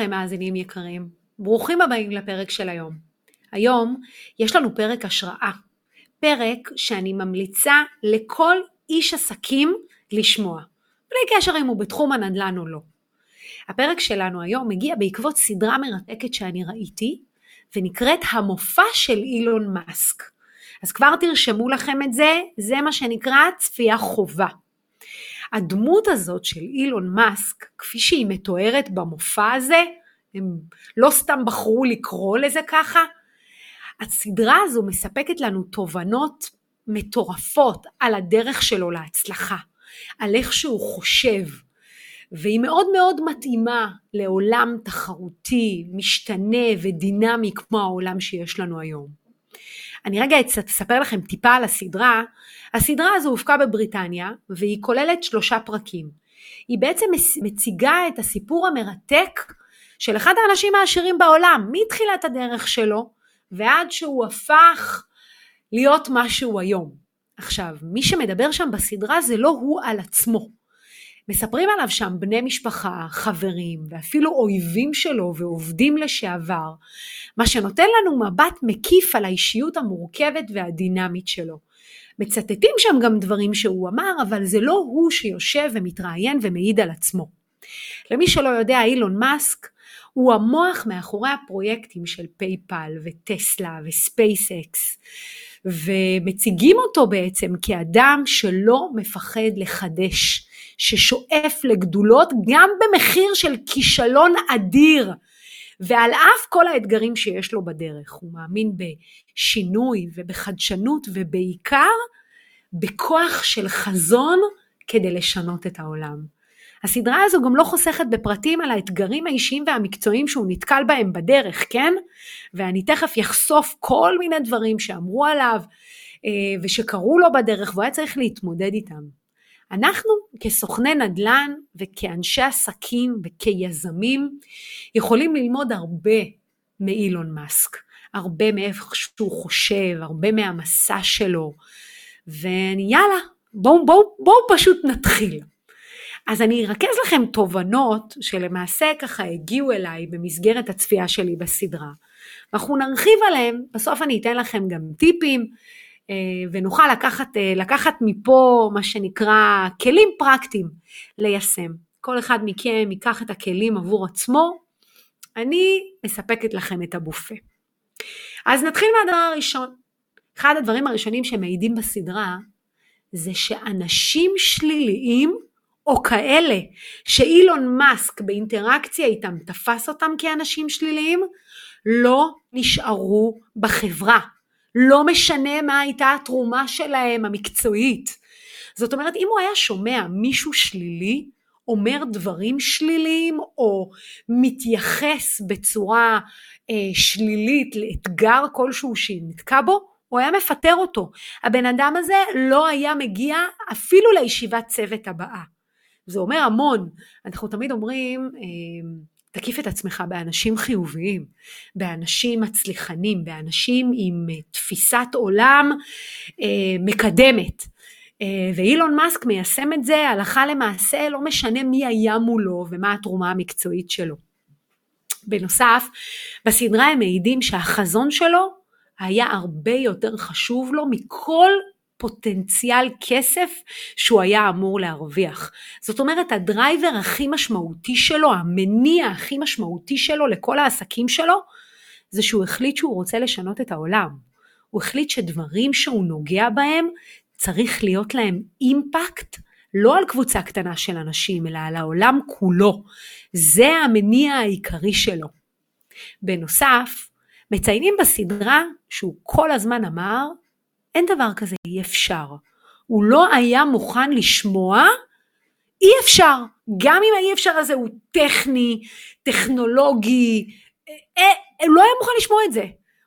שלומכם מאזינים יקרים? ברוכים הבאים לפרק של היום. היום יש לנו פרק השראה. פרק שאני ממליצה לכל איש עסקים לשמוע, בלי קשר אם הוא בתחום הנדל"ן או לא. הפרק שלנו היום מגיע בעקבות סדרה מרתקת שאני ראיתי, ונקראת המופע של אילון מאסק. אז כבר תרשמו לכם את זה, זה מה שנקרא צפייה חובה. הדמות הזאת של אילון מאסק, כפי שהיא מתוארת במופע הזה, הם לא סתם בחרו לקרוא לזה ככה, הסדרה הזו מספקת לנו תובנות מטורפות על הדרך שלו להצלחה, על איך שהוא חושב, והיא מאוד מאוד מתאימה לעולם תחרותי, משתנה ודינמי כמו העולם שיש לנו היום. אני רגע אספר לכם טיפה על הסדרה. הסדרה הזו הופקה בבריטניה והיא כוללת שלושה פרקים. היא בעצם מציגה את הסיפור המרתק של אחד האנשים העשירים בעולם, מתחילת הדרך שלו ועד שהוא הפך להיות מה שהוא היום. עכשיו, מי שמדבר שם בסדרה זה לא הוא על עצמו. מספרים עליו שם בני משפחה, חברים ואפילו אויבים שלו ועובדים לשעבר, מה שנותן לנו מבט מקיף על האישיות המורכבת והדינמית שלו. מצטטים שם גם דברים שהוא אמר, אבל זה לא הוא שיושב ומתראיין ומעיד על עצמו. למי שלא יודע, אילון מאסק הוא המוח מאחורי הפרויקטים של PayPal וטסלה ו SpaceX, ומציגים אותו בעצם כאדם שלא מפחד לחדש, ששואף לגדולות גם במחיר של כישלון אדיר. ועל אף כל האתגרים שיש לו בדרך, הוא מאמין בשינוי ובחדשנות ובעיקר בכוח של חזון כדי לשנות את העולם. הסדרה הזו גם לא חוסכת בפרטים על האתגרים האישיים והמקצועיים שהוא נתקל בהם בדרך, כן? ואני תכף אחשוף כל מיני דברים שאמרו עליו אה, ושקרו לו בדרך והוא היה צריך להתמודד איתם. אנחנו כסוכני נדל"ן וכאנשי עסקים וכיזמים יכולים ללמוד הרבה מאילון מאסק, הרבה מאיך שהוא חושב, הרבה מהמסע שלו, ויאללה, בואו בוא, בוא פשוט נתחיל. אז אני ארכז לכם תובנות שלמעשה ככה הגיעו אליי במסגרת הצפייה שלי בסדרה. ואנחנו נרחיב עליהם, בסוף אני אתן לכם גם טיפים אה, ונוכל לקחת, אה, לקחת מפה מה שנקרא כלים פרקטיים ליישם. כל אחד מכם ייקח את הכלים עבור עצמו, אני מספקת לכם את הבופה. אז נתחיל מהדבר הראשון. אחד הדברים הראשונים שמעידים בסדרה זה שאנשים שליליים או כאלה שאילון מאסק באינטראקציה איתם תפס אותם כאנשים שליליים, לא נשארו בחברה. לא משנה מה הייתה התרומה שלהם המקצועית. זאת אומרת, אם הוא היה שומע מישהו שלילי, אומר דברים שליליים או מתייחס בצורה אה, שלילית לאתגר כלשהו שנתקע בו, הוא היה מפטר אותו. הבן אדם הזה לא היה מגיע אפילו לישיבת צוות הבאה. זה אומר המון. אנחנו תמיד אומרים, אה, תקיף את עצמך באנשים חיוביים, באנשים מצליחנים, באנשים עם אה, תפיסת עולם אה, מקדמת. ואילון מאסק מיישם את זה הלכה למעשה, לא משנה מי היה מולו ומה התרומה המקצועית שלו. בנוסף, בסדרה הם מעידים שהחזון שלו היה הרבה יותר חשוב לו מכל פוטנציאל כסף שהוא היה אמור להרוויח. זאת אומרת, הדרייבר הכי משמעותי שלו, המניע הכי משמעותי שלו לכל העסקים שלו, זה שהוא החליט שהוא רוצה לשנות את העולם. הוא החליט שדברים שהוא נוגע בהם, צריך להיות להם אימפקט לא על קבוצה קטנה של אנשים, אלא על העולם כולו. זה המניע העיקרי שלו. בנוסף, מציינים בסדרה שהוא כל הזמן אמר אין דבר כזה אי אפשר. הוא לא היה מוכן לשמוע אי אפשר. גם אם האי אפשר הזה הוא טכני, טכנולוגי, אה, אה, לא היה מוכן לשמוע את זה.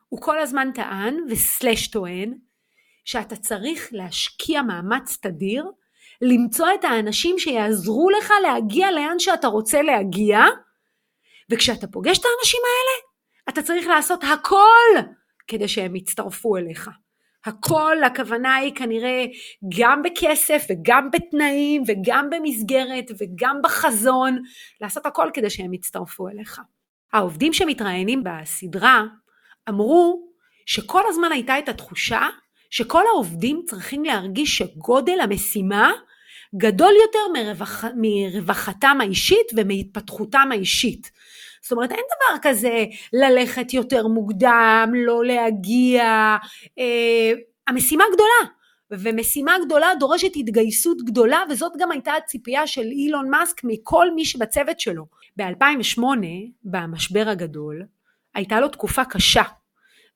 הוא כל הזמן טען וסלש טוען שאתה צריך להשקיע מאמץ תדיר למצוא את האנשים שיעזרו לך להגיע לאן שאתה רוצה להגיע וכשאתה פוגש את האנשים האלה אתה צריך לעשות הכל כדי שהם יצטרפו אליך. הכל הכוונה היא כנראה גם בכסף וגם בתנאים וגם במסגרת וגם בחזון, לעשות הכל כדי שהם יצטרפו אליך. העובדים שמתראיינים בסדרה אמרו שכל הזמן הייתה את התחושה שכל העובדים צריכים להרגיש שגודל המשימה גדול יותר מרווח, מרווחתם האישית ומהתפתחותם האישית. זאת אומרת, אין דבר כזה ללכת יותר מוקדם, לא להגיע, אה, המשימה גדולה. ומשימה גדולה דורשת התגייסות גדולה, וזאת גם הייתה הציפייה של אילון מאסק מכל מי שבצוות שלו. ב-2008, במשבר הגדול, הייתה לו תקופה קשה.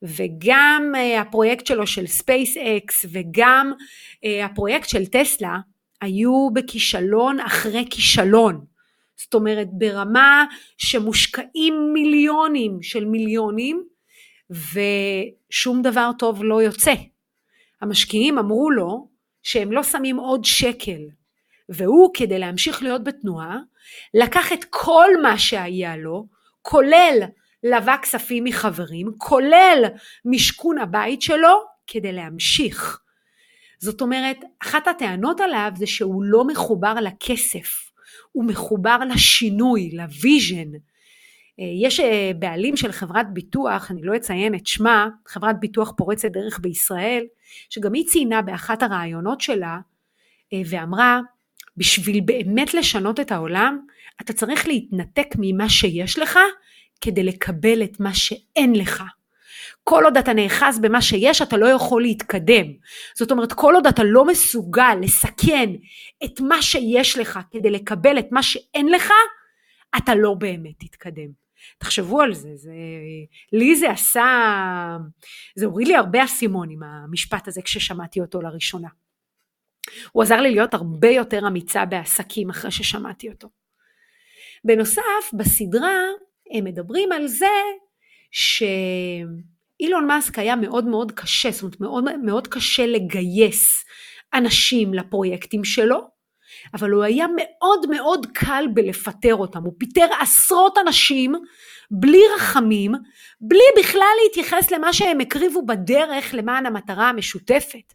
וגם uh, הפרויקט שלו של SpaceX וגם uh, הפרויקט של טסלה היו בכישלון אחרי כישלון. זאת אומרת ברמה שמושקעים מיליונים של מיליונים ושום דבר טוב לא יוצא. המשקיעים אמרו לו שהם לא שמים עוד שקל והוא כדי להמשיך להיות בתנועה לקח את כל מה שהיה לו כולל לווה כספים מחברים כולל משכון הבית שלו כדי להמשיך. זאת אומרת אחת הטענות עליו זה שהוא לא מחובר לכסף הוא מחובר לשינוי, ל vision. אה, יש אה, בעלים של חברת ביטוח, אני לא אציין את שמה, חברת ביטוח פורצת דרך בישראל, שגם היא ציינה באחת הרעיונות שלה אה, ואמרה, בשביל באמת לשנות את העולם, אתה צריך להתנתק ממה שיש לך כדי לקבל את מה שאין לך. כל עוד אתה נאחז במה שיש אתה לא יכול להתקדם. זאת אומרת כל עוד אתה לא מסוגל לסכן את מה שיש לך כדי לקבל את מה שאין לך, אתה לא באמת תתקדם. תחשבו על זה, זה, לי זה עשה, זה הוריד לי הרבה אסימון עם המשפט הזה כששמעתי אותו לראשונה. הוא עזר לי להיות הרבה יותר אמיצה בעסקים אחרי ששמעתי אותו. בנוסף, בסדרה הם מדברים על זה ש... אילון מאסק היה מאוד מאוד קשה, זאת אומרת מאוד מאוד קשה לגייס אנשים לפרויקטים שלו, אבל הוא היה מאוד מאוד קל בלפטר אותם, הוא פיטר עשרות אנשים בלי רחמים, בלי בכלל להתייחס למה שהם הקריבו בדרך למען המטרה המשותפת.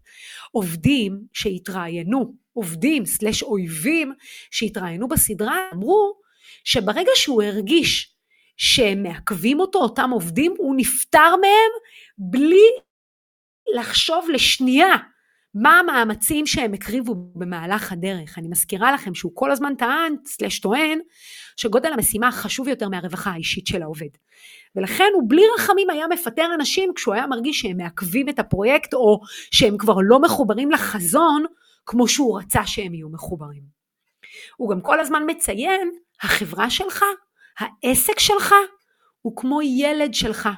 עובדים שהתראיינו, עובדים סלש אויבים שהתראיינו בסדרה, אמרו שברגע שהוא הרגיש שהם מעכבים אותו, אותם עובדים, הוא נפטר מהם בלי לחשוב לשנייה מה המאמצים שהם הקריבו במהלך הדרך. אני מזכירה לכם שהוא כל הזמן טען, סלש טוען, שגודל המשימה חשוב יותר מהרווחה האישית של העובד. ולכן הוא בלי רחמים היה מפטר אנשים כשהוא היה מרגיש שהם מעכבים את הפרויקט או שהם כבר לא מחוברים לחזון כמו שהוא רצה שהם יהיו מחוברים. הוא גם כל הזמן מציין, החברה שלך העסק שלך הוא כמו ילד שלך.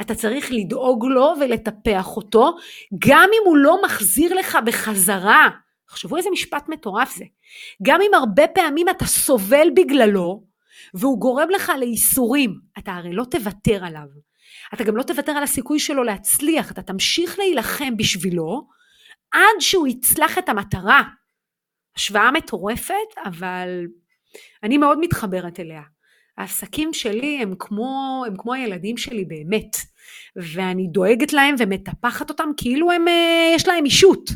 אתה צריך לדאוג לו ולטפח אותו, גם אם הוא לא מחזיר לך בחזרה. תחשבו איזה משפט מטורף זה. גם אם הרבה פעמים אתה סובל בגללו, והוא גורם לך לייסורים, אתה הרי לא תוותר עליו. אתה גם לא תוותר על הסיכוי שלו להצליח, אתה תמשיך להילחם בשבילו, עד שהוא יצלח את המטרה. השוואה מטורפת, אבל אני מאוד מתחברת אליה. העסקים שלי הם כמו, הם כמו הילדים שלי באמת, ואני דואגת להם ומטפחת אותם כאילו הם, אה, יש להם אישות.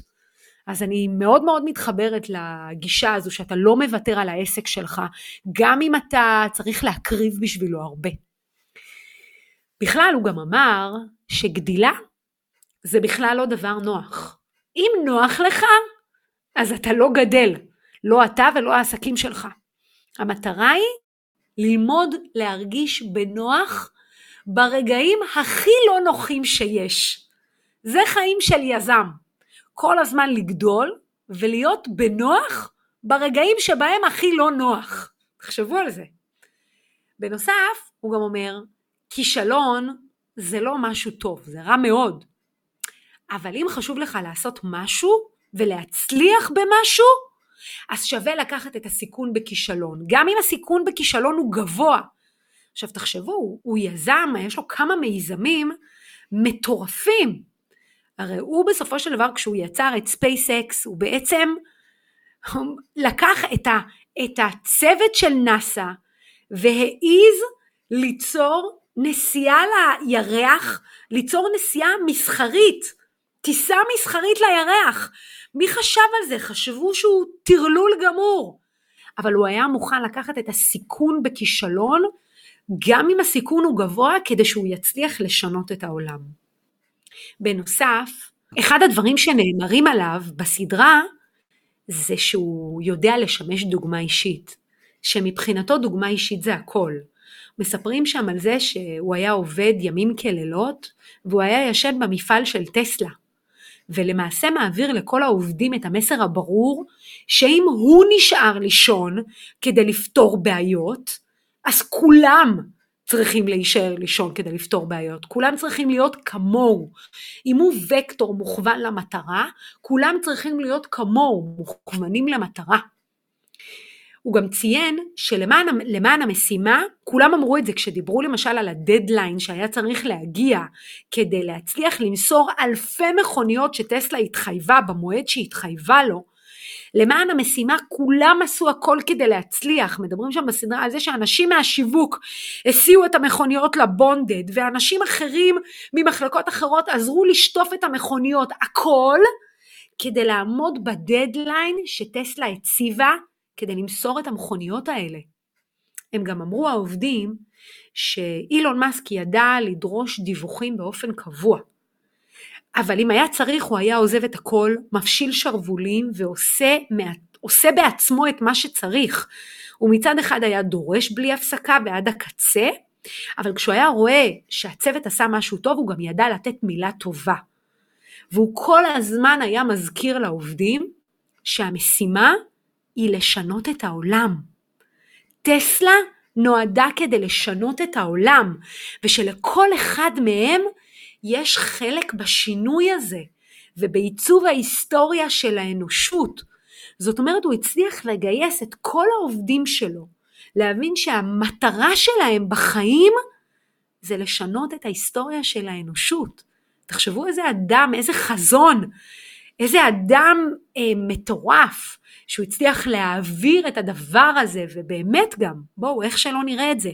אז אני מאוד מאוד מתחברת לגישה הזו שאתה לא מוותר על העסק שלך, גם אם אתה צריך להקריב בשבילו הרבה. בכלל הוא גם אמר שגדילה זה בכלל לא דבר נוח. אם נוח לך, אז אתה לא גדל, לא אתה ולא העסקים שלך. המטרה היא ללמוד להרגיש בנוח ברגעים הכי לא נוחים שיש. זה חיים של יזם. כל הזמן לגדול ולהיות בנוח ברגעים שבהם הכי לא נוח. תחשבו על זה. בנוסף, הוא גם אומר, כישלון זה לא משהו טוב, זה רע מאוד. אבל אם חשוב לך לעשות משהו ולהצליח במשהו, אז שווה לקחת את הסיכון בכישלון. גם אם הסיכון בכישלון הוא גבוה. עכשיו תחשבו, הוא יזם, יש לו כמה מיזמים מטורפים. הרי הוא בסופו של דבר כשהוא יצר את SpaceX הוא בעצם לקח את, ה, את הצוות של נאסא והעיז ליצור נסיעה לירח, ליצור נסיעה מסחרית טיסה מסחרית לירח. מי חשב על זה? חשבו שהוא טרלול גמור. אבל הוא היה מוכן לקחת את הסיכון בכישלון, גם אם הסיכון הוא גבוה, כדי שהוא יצליח לשנות את העולם. בנוסף, אחד הדברים שנאמרים עליו בסדרה, זה שהוא יודע לשמש דוגמה אישית, שמבחינתו דוגמה אישית זה הכל. מספרים שם על זה שהוא היה עובד ימים כלילות, והוא היה ישן במפעל של טסלה. ולמעשה מעביר לכל העובדים את המסר הברור שאם הוא נשאר לישון כדי לפתור בעיות, אז כולם צריכים להישאר לישון כדי לפתור בעיות, כולם צריכים להיות כמוהו. אם הוא וקטור מוכוון למטרה, כולם צריכים להיות כמוהו, מוכוונים למטרה. הוא גם ציין שלמען המשימה, כולם אמרו את זה כשדיברו למשל על הדדליין שהיה צריך להגיע כדי להצליח למסור אלפי מכוניות שטסלה התחייבה במועד שהיא התחייבה לו, למען המשימה כולם עשו הכל כדי להצליח, מדברים שם בסדרה על זה שאנשים מהשיווק הסיעו את המכוניות לבונדד ואנשים אחרים ממחלקות אחרות עזרו לשטוף את המכוניות, הכל כדי לעמוד בדדליין שטסלה הציבה כדי למסור את המכוניות האלה. הם גם אמרו העובדים שאילון מאסק ידע לדרוש דיווחים באופן קבוע. אבל אם היה צריך הוא היה עוזב את הכל, מפשיל שרוולים ועושה עושה בעצמו את מה שצריך. הוא מצד אחד היה דורש בלי הפסקה ועד הקצה, אבל כשהוא היה רואה שהצוות עשה משהו טוב הוא גם ידע לתת מילה טובה. והוא כל הזמן היה מזכיר לעובדים שהמשימה היא לשנות את העולם. טסלה נועדה כדי לשנות את העולם, ושלכל אחד מהם יש חלק בשינוי הזה ובעיצוב ההיסטוריה של האנושות. זאת אומרת, הוא הצליח לגייס את כל העובדים שלו, להבין שהמטרה שלהם בחיים זה לשנות את ההיסטוריה של האנושות. תחשבו איזה אדם, איזה חזון, איזה אדם אה, מטורף, שהוא הצליח להעביר את הדבר הזה, ובאמת גם, בואו, איך שלא נראה את זה,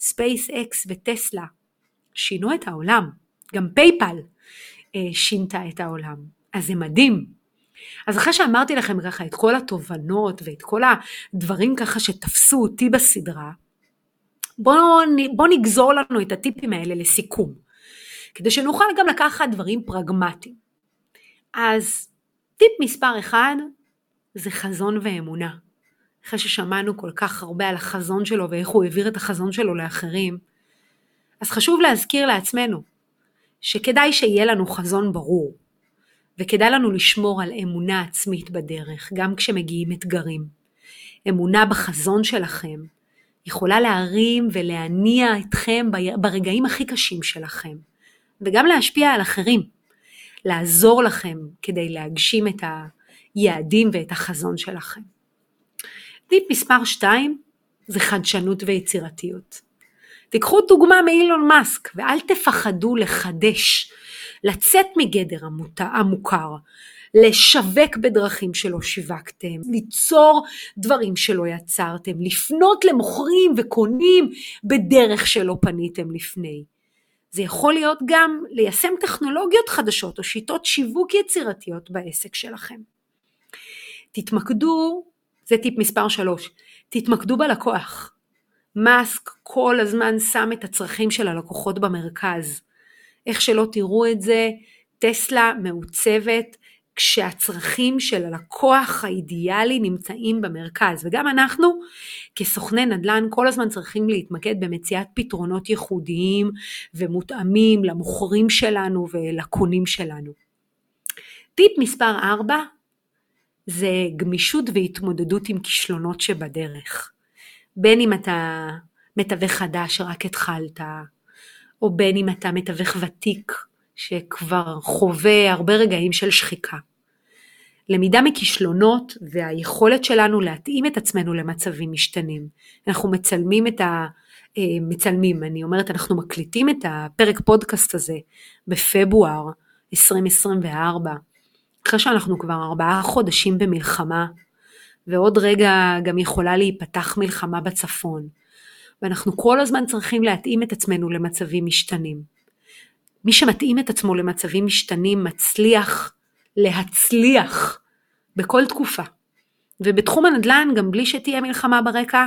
SpaceX וטסלה שינו את העולם, גם PayPal אה, שינתה את העולם, אז זה מדהים. אז אחרי שאמרתי לכם ככה את כל התובנות ואת כל הדברים ככה שתפסו אותי בסדרה, בואו בוא נגזור לנו את הטיפים האלה לסיכום, כדי שנוכל גם לקחת דברים פרגמטיים. אז טיפ מספר אחד זה חזון ואמונה. אחרי ששמענו כל כך הרבה על החזון שלו ואיך הוא העביר את החזון שלו לאחרים, אז חשוב להזכיר לעצמנו שכדאי שיהיה לנו חזון ברור, וכדאי לנו לשמור על אמונה עצמית בדרך, גם כשמגיעים אתגרים. אמונה בחזון שלכם יכולה להרים ולהניע אתכם ברגעים הכי קשים שלכם, וגם להשפיע על אחרים, לעזור לכם כדי להגשים את היעדים ואת החזון שלכם. טיפ מספר 2 זה חדשנות ויצירתיות. תיקחו דוגמה מאילון מאסק ואל תפחדו לחדש, לצאת מגדר המוכר, לשווק בדרכים שלא שיווקתם, ליצור דברים שלא יצרתם, לפנות למוכרים וקונים בדרך שלא פניתם לפני. זה יכול להיות גם ליישם טכנולוגיות חדשות או שיטות שיווק יצירתיות בעסק שלכם. תתמקדו, זה טיפ מספר 3, תתמקדו בלקוח. מאסק כל הזמן שם את הצרכים של הלקוחות במרכז. איך שלא תראו את זה, טסלה מעוצבת כשהצרכים של הלקוח האידיאלי נמצאים במרכז. וגם אנחנו כסוכני נדל"ן כל הזמן צריכים להתמקד במציאת פתרונות ייחודיים ומותאמים למוכרים שלנו ולקונים שלנו. טיפ מספר 4 זה גמישות והתמודדות עם כישלונות שבדרך. בין אם אתה מתווך חדש שרק התחלת, או בין אם אתה מתווך ותיק שכבר חווה הרבה רגעים של שחיקה. למידה מכישלונות והיכולת שלנו להתאים את עצמנו למצבים משתנים. אנחנו מצלמים את ה... אה, מצלמים, אני אומרת, אנחנו מקליטים את הפרק פודקאסט הזה בפברואר 2024, אחרי שאנחנו כבר ארבעה חודשים במלחמה, ועוד רגע גם יכולה להיפתח מלחמה בצפון. ואנחנו כל הזמן צריכים להתאים את עצמנו למצבים משתנים. מי שמתאים את עצמו למצבים משתנים מצליח להצליח בכל תקופה. ובתחום הנדל"ן, גם בלי שתהיה מלחמה ברקע,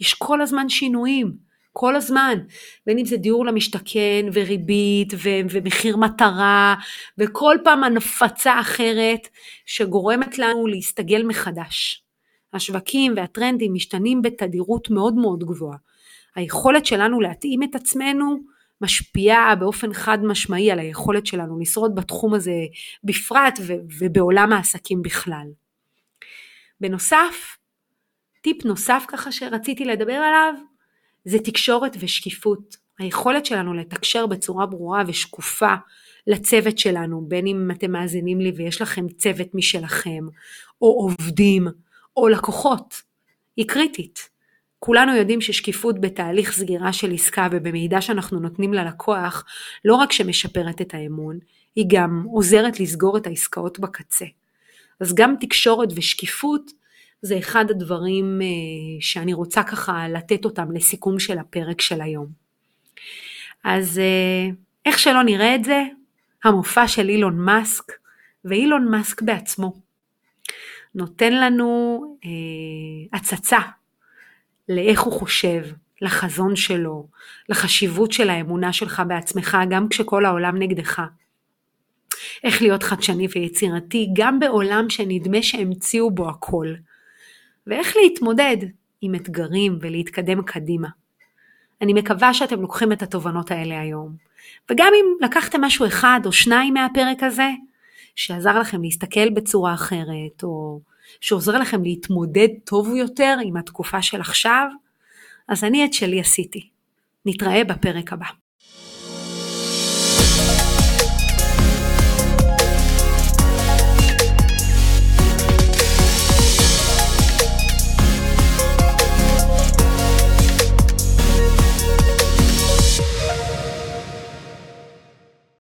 יש כל הזמן שינויים, כל הזמן. בין אם זה דיור למשתכן, וריבית, ו- ומחיר מטרה, וכל פעם הנפצה אחרת שגורמת לנו להסתגל מחדש. השווקים והטרנדים משתנים בתדירות מאוד מאוד גבוהה. היכולת שלנו להתאים את עצמנו משפיעה באופן חד משמעי על היכולת שלנו לשרוד בתחום הזה בפרט ובעולם העסקים בכלל. בנוסף, טיפ נוסף ככה שרציתי לדבר עליו, זה תקשורת ושקיפות. היכולת שלנו לתקשר בצורה ברורה ושקופה לצוות שלנו, בין אם אתם מאזינים לי ויש לכם צוות משלכם, או עובדים, או לקוחות, היא קריטית. כולנו יודעים ששקיפות בתהליך סגירה של עסקה ובמידע שאנחנו נותנים ללקוח, לא רק שמשפרת את האמון, היא גם עוזרת לסגור את העסקאות בקצה. אז גם תקשורת ושקיפות זה אחד הדברים אה, שאני רוצה ככה לתת אותם לסיכום של הפרק של היום. אז אה, איך שלא נראה את זה, המופע של אילון מאסק, ואילון מאסק בעצמו, נותן לנו אה, הצצה לאיך הוא חושב, לחזון שלו, לחשיבות של האמונה שלך בעצמך, גם כשכל העולם נגדך. איך להיות חדשני ויצירתי גם בעולם שנדמה שהמציאו בו הכל. ואיך להתמודד עם אתגרים ולהתקדם קדימה. אני מקווה שאתם לוקחים את התובנות האלה היום. וגם אם לקחתם משהו אחד או שניים מהפרק הזה, שעזר לכם להסתכל בצורה אחרת, או שעוזר לכם להתמודד טוב יותר עם התקופה של עכשיו, אז אני את שלי עשיתי. נתראה בפרק הבא.